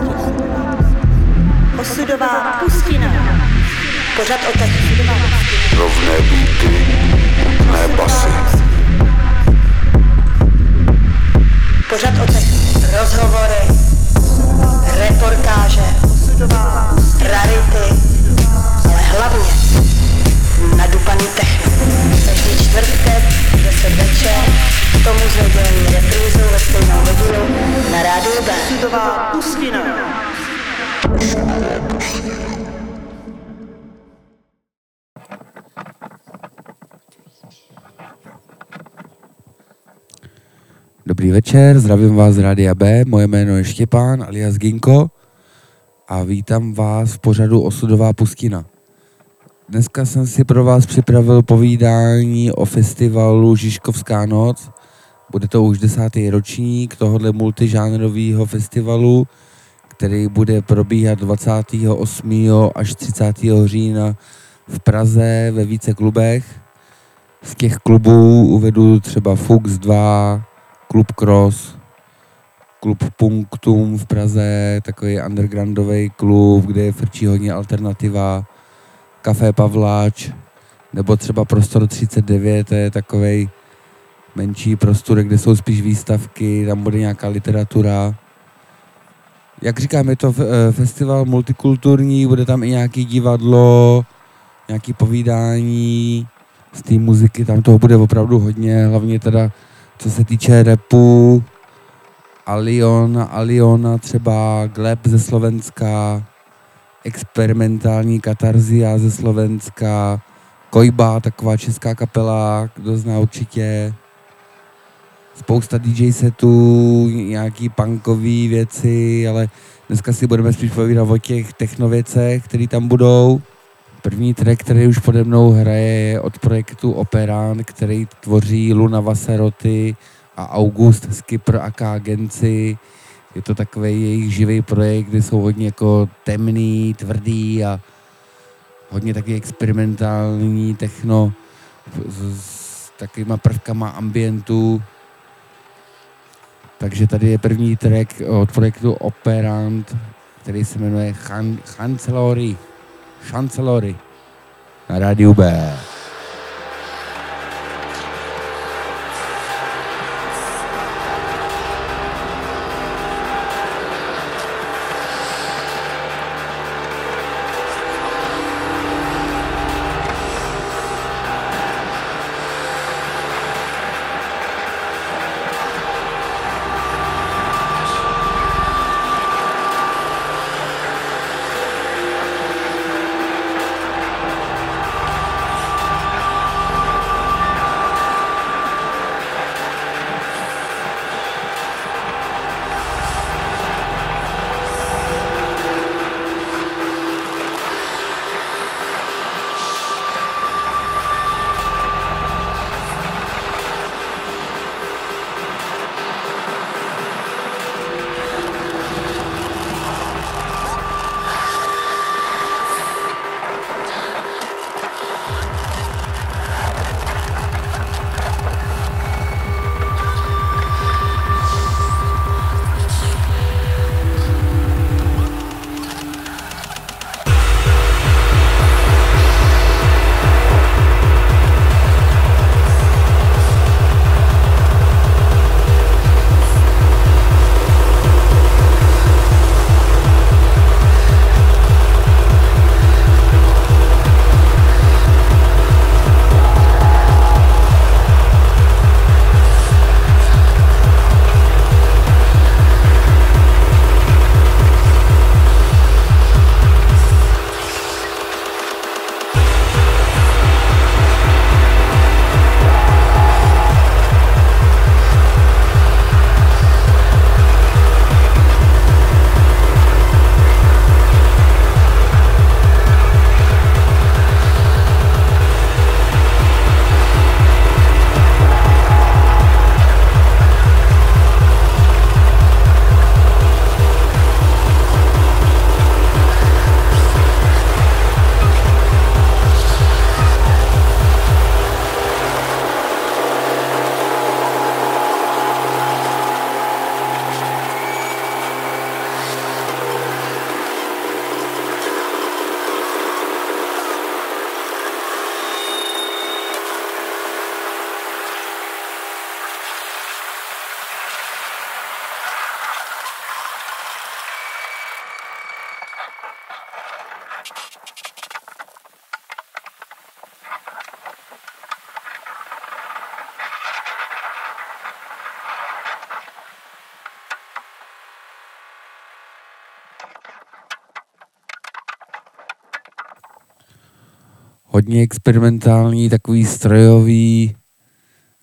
pustina. Osudová pustina. Pořad o tak. Rovné beaty, ne basy. Pořad o tak rozhovory, reportáže, rarity, ale hlavně nadupaný techno. Každý čtvrtek, 10 večer, k tomu s nedělní reprízou ve stejnou hodinu na rádiu B. Osudová pustina. Dobrý večer, zdravím vás z Rádia B, moje jméno je Štěpán alias Ginko a vítám vás v pořadu Osudová pustina. Dneska jsem si pro vás připravil povídání o festivalu Žižkovská noc. Bude to už desátý ročník tohohle multižánrového festivalu, který bude probíhat 28. až 30. října v Praze ve více klubech. Z těch klubů uvedu třeba Fux 2, Klub Cross, klub Punktum v Praze, takový undergroundový klub, kde je frčí hodně alternativa, Café Pavláč, nebo třeba Prostor 39, to je takový menší prostor, kde jsou spíš výstavky, tam bude nějaká literatura. Jak říkám, je to eh, festival multikulturní, bude tam i nějaký divadlo, nějaký povídání, z té muziky, tam toho bude opravdu hodně, hlavně teda co se týče repu, Alion, Aliona třeba, Gleb ze Slovenska, experimentální katarzia ze Slovenska, Kojba, taková česká kapela, kdo zná určitě, spousta DJ setů, nějaký punkový věci, ale dneska si budeme spíš povídat o těch technověcech, které tam budou. První track, který už pode mnou hraje, je od projektu Operan, který tvoří Luna Vaseroty a August Skipper a Agenci. Je to takový jejich živý projekt, kde jsou hodně jako temný, tvrdý a hodně taky experimentální techno s, s takovýma prvkama ambientu. Takže tady je první track od projektu Operant, který se jmenuje Chan, Chancelory. Chancelory na rádiu B. hodně experimentální, takový strojový,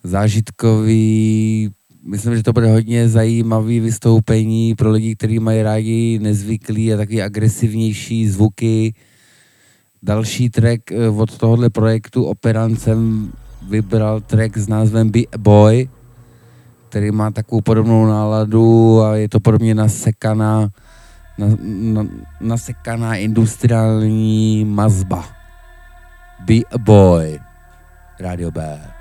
zážitkový. Myslím, že to bude hodně zajímavý vystoupení pro lidi, kteří mají rádi nezvyklý a takový agresivnější zvuky. Další track eh, od tohohle projektu Operant jsem vybral track s názvem Be a Boy, který má takovou podobnou náladu a je to podobně nasekaná, na, na, nasekaná industriální mazba. Be a Boy. Radio B.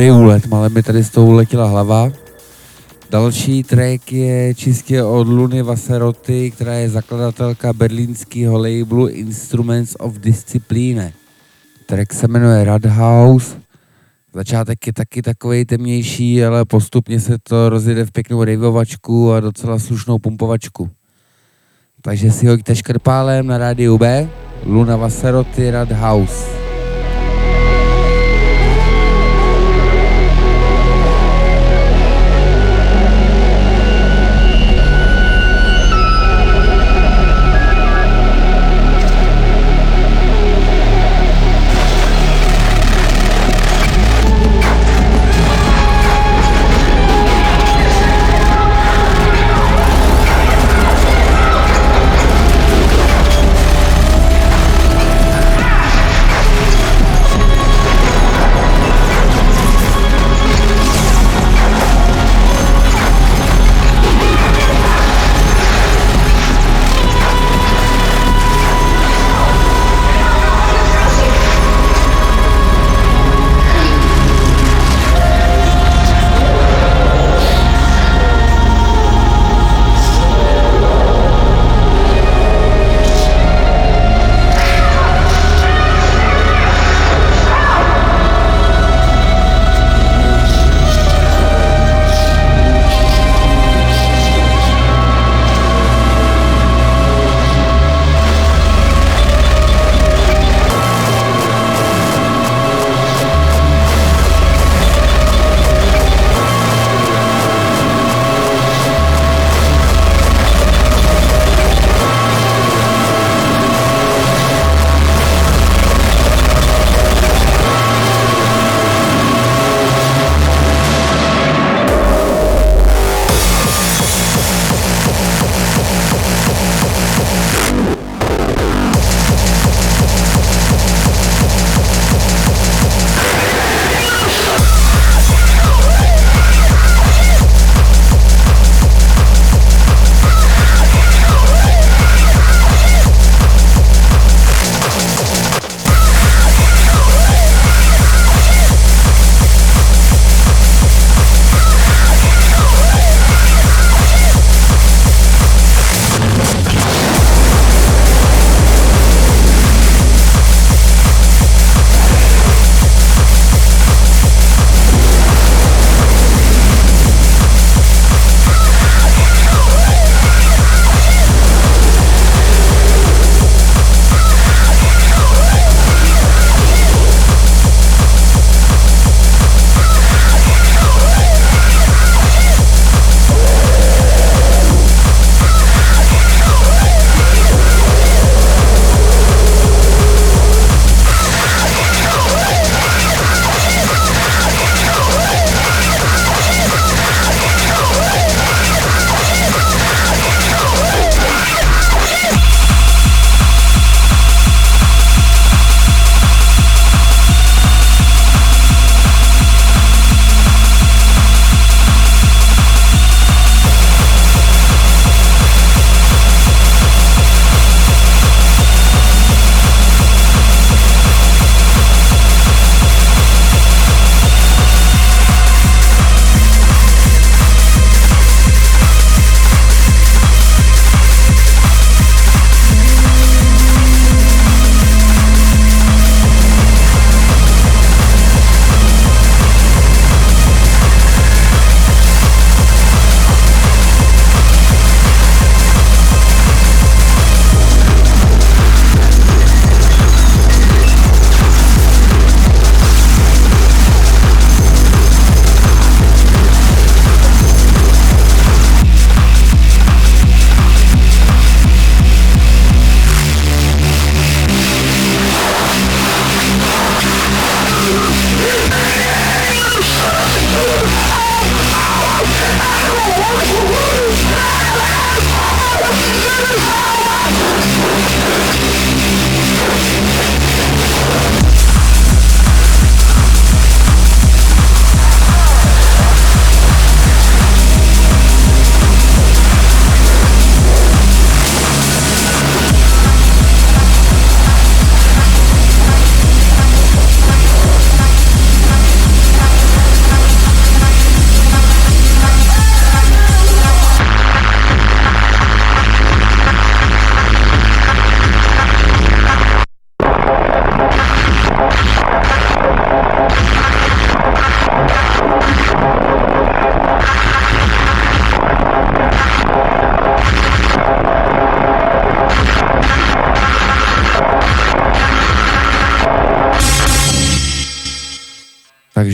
Dobrý úlet, ale mi tady z toho uletěla hlava. Další track je čistě od Luny Vaseroty, která je zakladatelka berlínského labelu Instruments of Discipline. Track se jmenuje Radhouse, Začátek je taky takový temnější, ale postupně se to rozjede v pěknou rejvovačku a docela slušnou pumpovačku. Takže si hoďte škrpálem na rádiu B, Luna Vasaroty Rad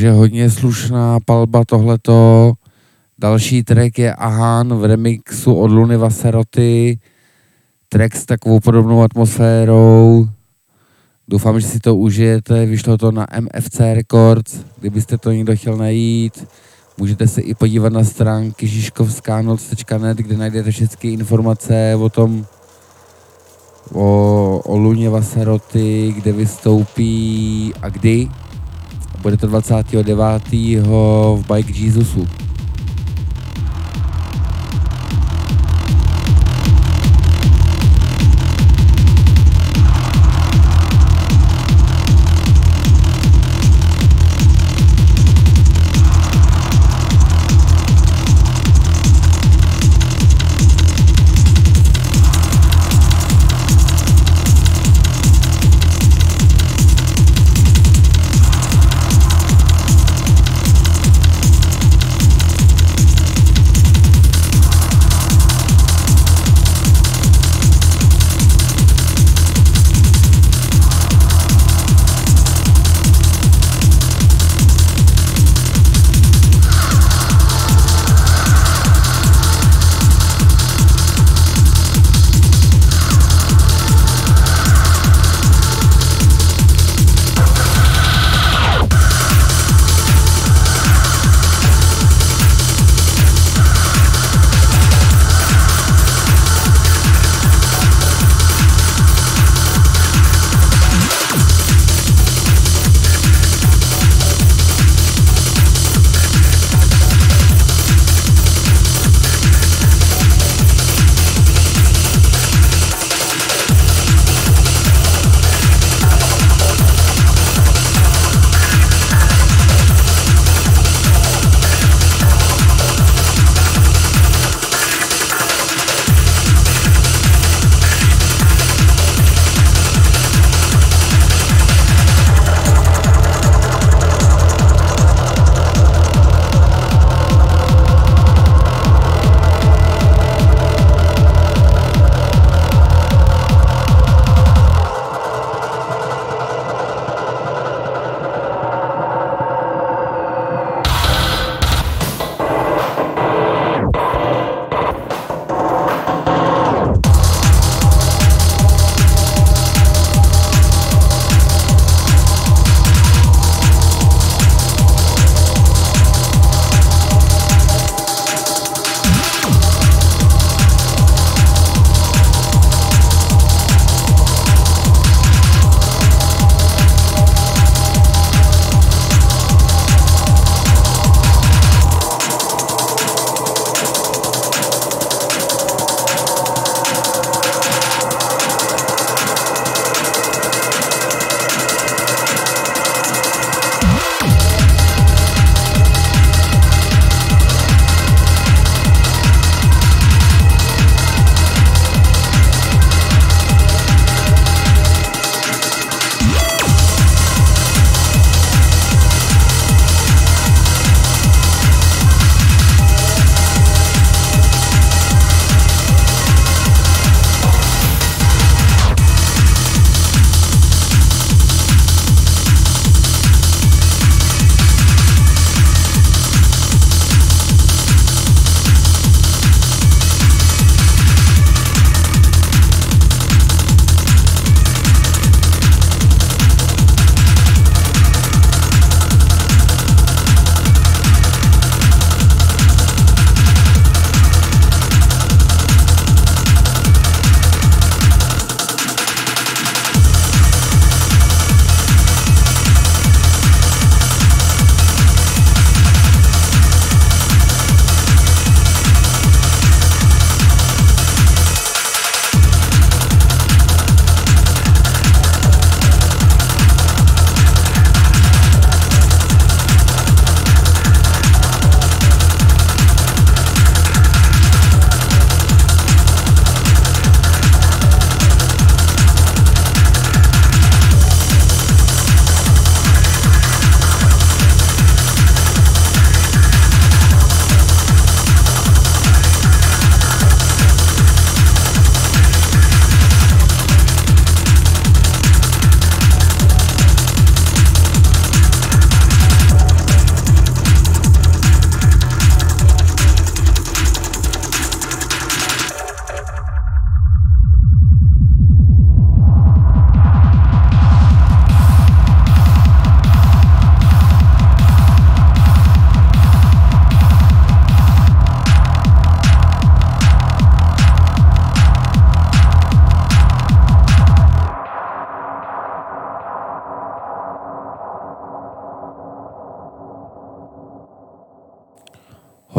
takže hodně slušná palba tohleto. Další track je Ahan v remixu od Luny Vaseroty. Track s takovou podobnou atmosférou. Doufám, že si to užijete, vyšlo to na MFC Records, kdybyste to někdo chtěl najít. Můžete se i podívat na stránky žižkovskanoc.net, kde najdete všechny informace o tom, o, o Luně Vaseroty, kde vystoupí a kdy. Bude to 29. v Bike Jesusu.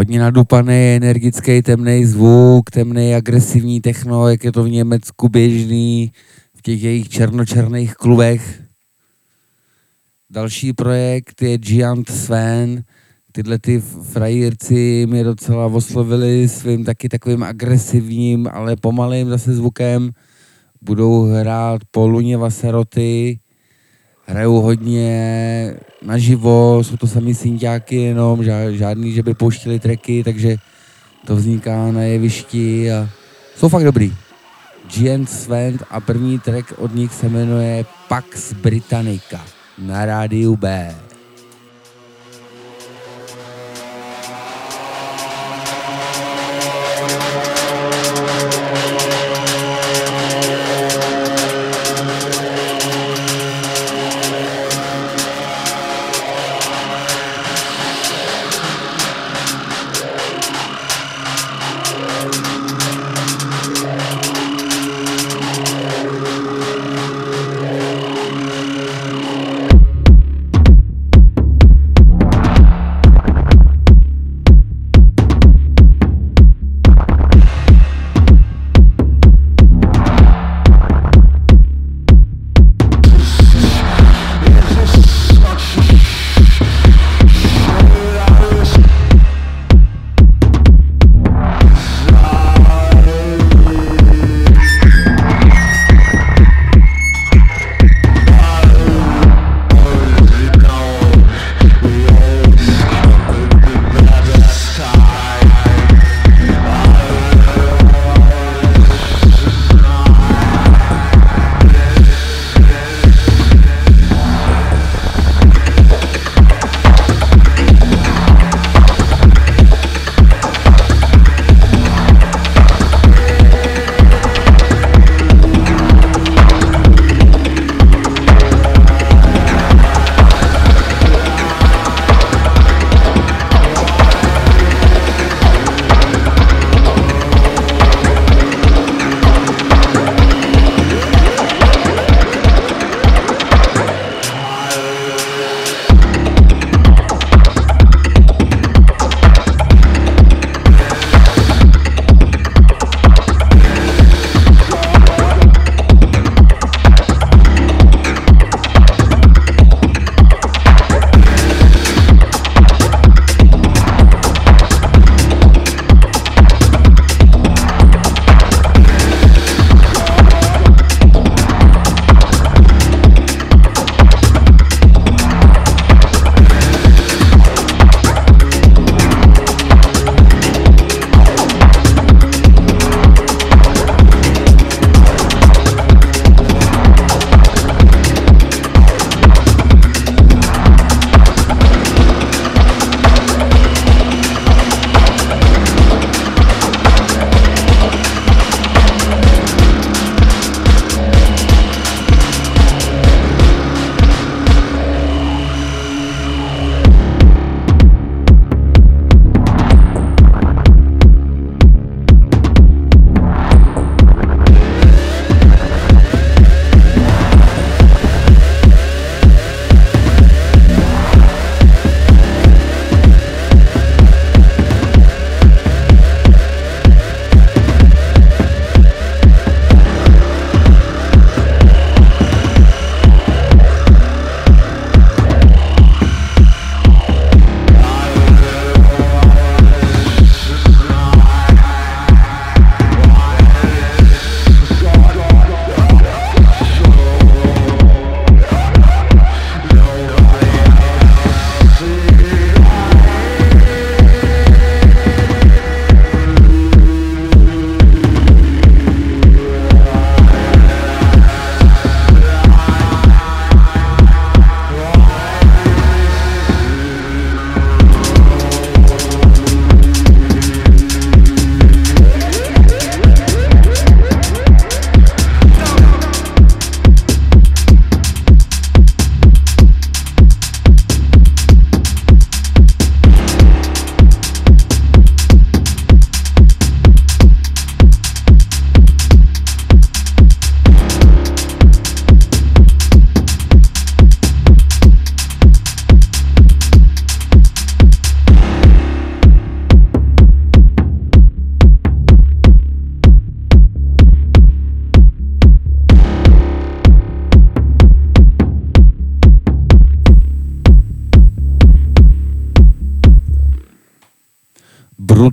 Hodně nadupaný, energický, temný zvuk, temný, agresivní techno, jak je to v Německu běžný, v těch jejich černočerných klubech. Další projekt je Giant Sven. Tyhle ty frajírci mě docela oslovili svým taky takovým agresivním, ale pomalým zase zvukem. Budou hrát po Luně Vaseroty, hrajou hodně naživo, jsou to sami synťáky jenom, žádný, že by pouštili treky, takže to vzniká na jevišti a jsou fakt dobrý. Giant Svent a první track od nich se jmenuje Pax Britannica na rádiu B.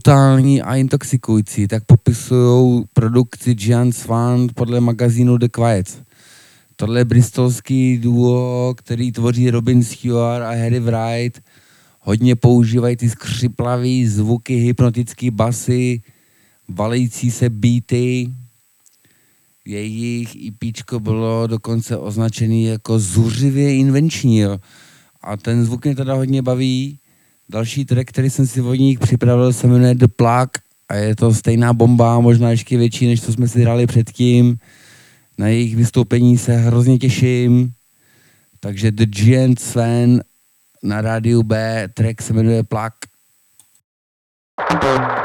brutální a intoxikující, tak popisují produkci Gian Swan podle magazínu The Quiet. Tohle je bristolský duo, který tvoří Robin Stewart a Harry Wright. Hodně používají ty skřiplavý zvuky, hypnotický basy, valící se beaty. Jejich EPčko bylo dokonce označený jako zuřivě invenční. A ten zvuk mě teda hodně baví. Další track, který jsem si od nich připravil, se jmenuje The Plug a je to stejná bomba, možná ještě větší, než co jsme si hráli předtím. Na jejich vystoupení se hrozně těším. Takže The Giant Sven na rádiu B, track se jmenuje Plug. Thank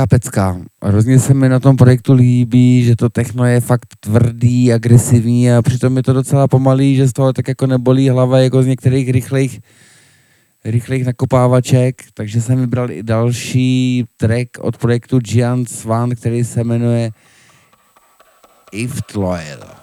Velká pecka. Hrozně se mi na tom projektu líbí, že to techno je fakt tvrdý, agresivní a přitom je to docela pomalý, že z toho tak jako nebolí hlava jako z některých rychlých, rychlých nakopávaček, takže jsem vybral i další track od projektu Giant Swan, který se jmenuje If Loyal.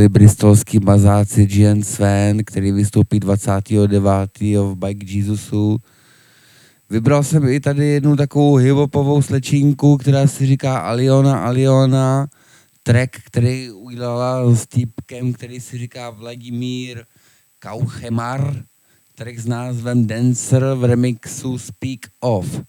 Byli bristolský mazáci Gian Sven, který vystoupí 29. v Bike Jesusu. Vybral jsem i tady jednu takovou hivopovou slečínku, která si říká Aliona Aliona, track, který udělala s týpkem, který si říká Vladimír Kauchemar, track s názvem Dancer v remixu Speak Off.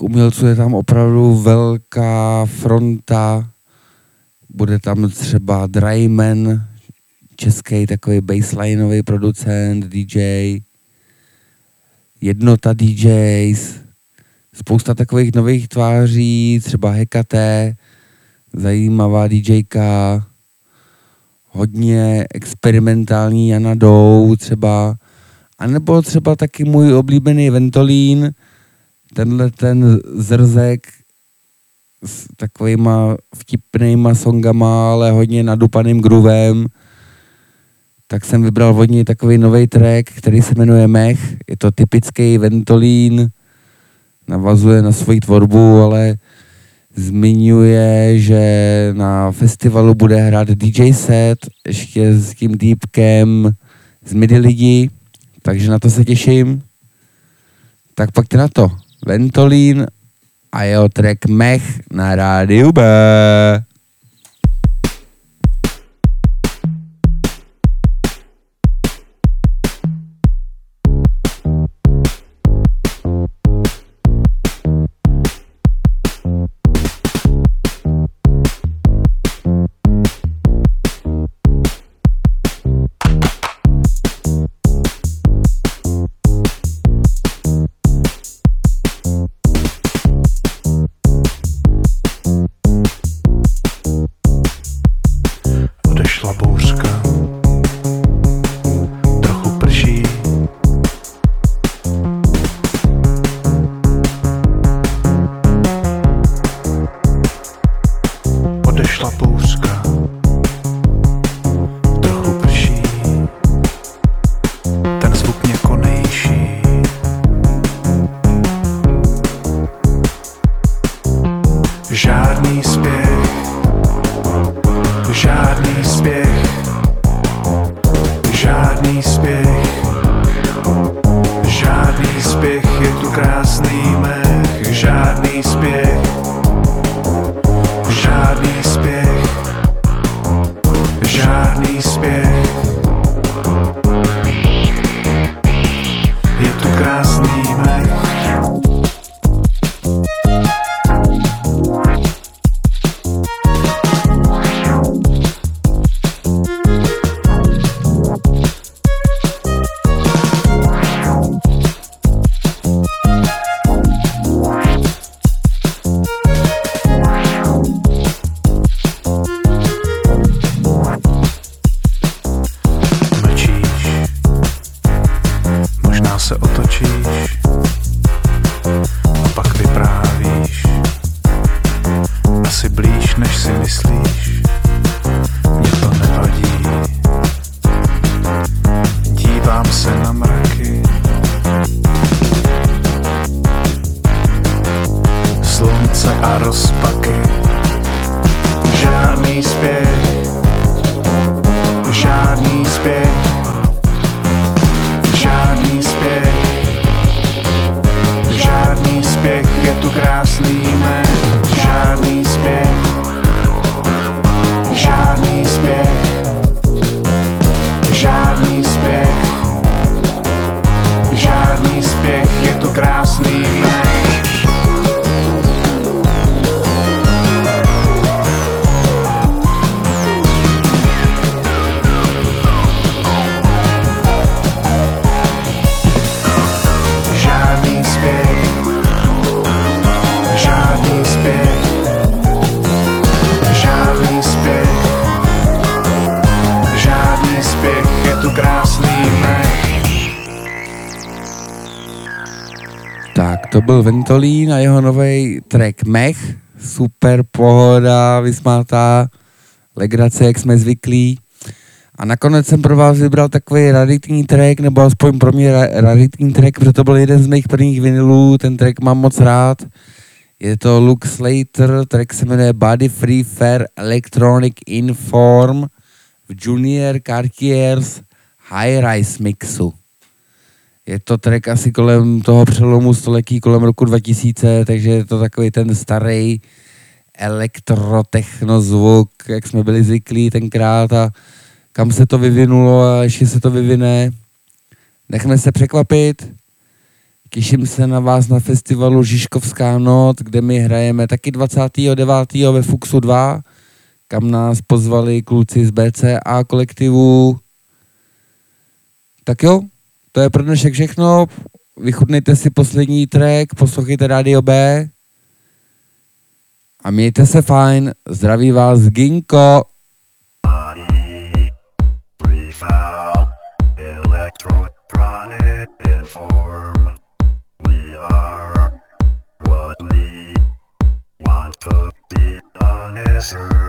Těch umělců je tam opravdu velká fronta. Bude tam třeba Dryman, český takový basslineový producent, DJ, jednota DJs, spousta takových nových tváří, třeba Hekate, zajímavá DJka, hodně experimentální Jana Dou třeba, a nebo třeba taky můj oblíbený Ventolín, tenhle ten zrzek s takovýma vtipnýma songama, ale hodně nadupaným groovem, tak jsem vybral od něj takový nový track, který se jmenuje Mech. Je to typický Ventolín, navazuje na svoji tvorbu, ale zmiňuje, že na festivalu bude hrát DJ set ještě s tím týpkem z Midi lidi, takže na to se těším. Tak pak na to. Ventolín a jeho track Mech na rádiu B. se otočíš Byl Ventolín a jeho nový track Mech. Super pohoda, vysmátá, legrace, jak jsme zvyklí. A nakonec jsem pro vás vybral takový raritní track, nebo aspoň pro mě ra- raritní track, protože to byl jeden z mých prvních vinilů, ten track mám moc rád. Je to Luke Slater, track se jmenuje Body Free Fair Electronic Inform v Junior Cartiers High Rise mixu. Je to track asi kolem toho přelomu století, kolem roku 2000, takže je to takový ten starý elektrotechno zvuk, jak jsme byli zvyklí tenkrát a kam se to vyvinulo a ještě se to vyvine. Nechme se překvapit. Těším se na vás na festivalu Žižkovská noc, kde my hrajeme taky 29. ve Fuxu 2, kam nás pozvali kluci z BCA kolektivu. Tak jo, to je pro dnešek všechno. Vychutnejte si poslední track, poslouchejte Radio B a mějte se fajn. Zdraví vás Ginko. Sure.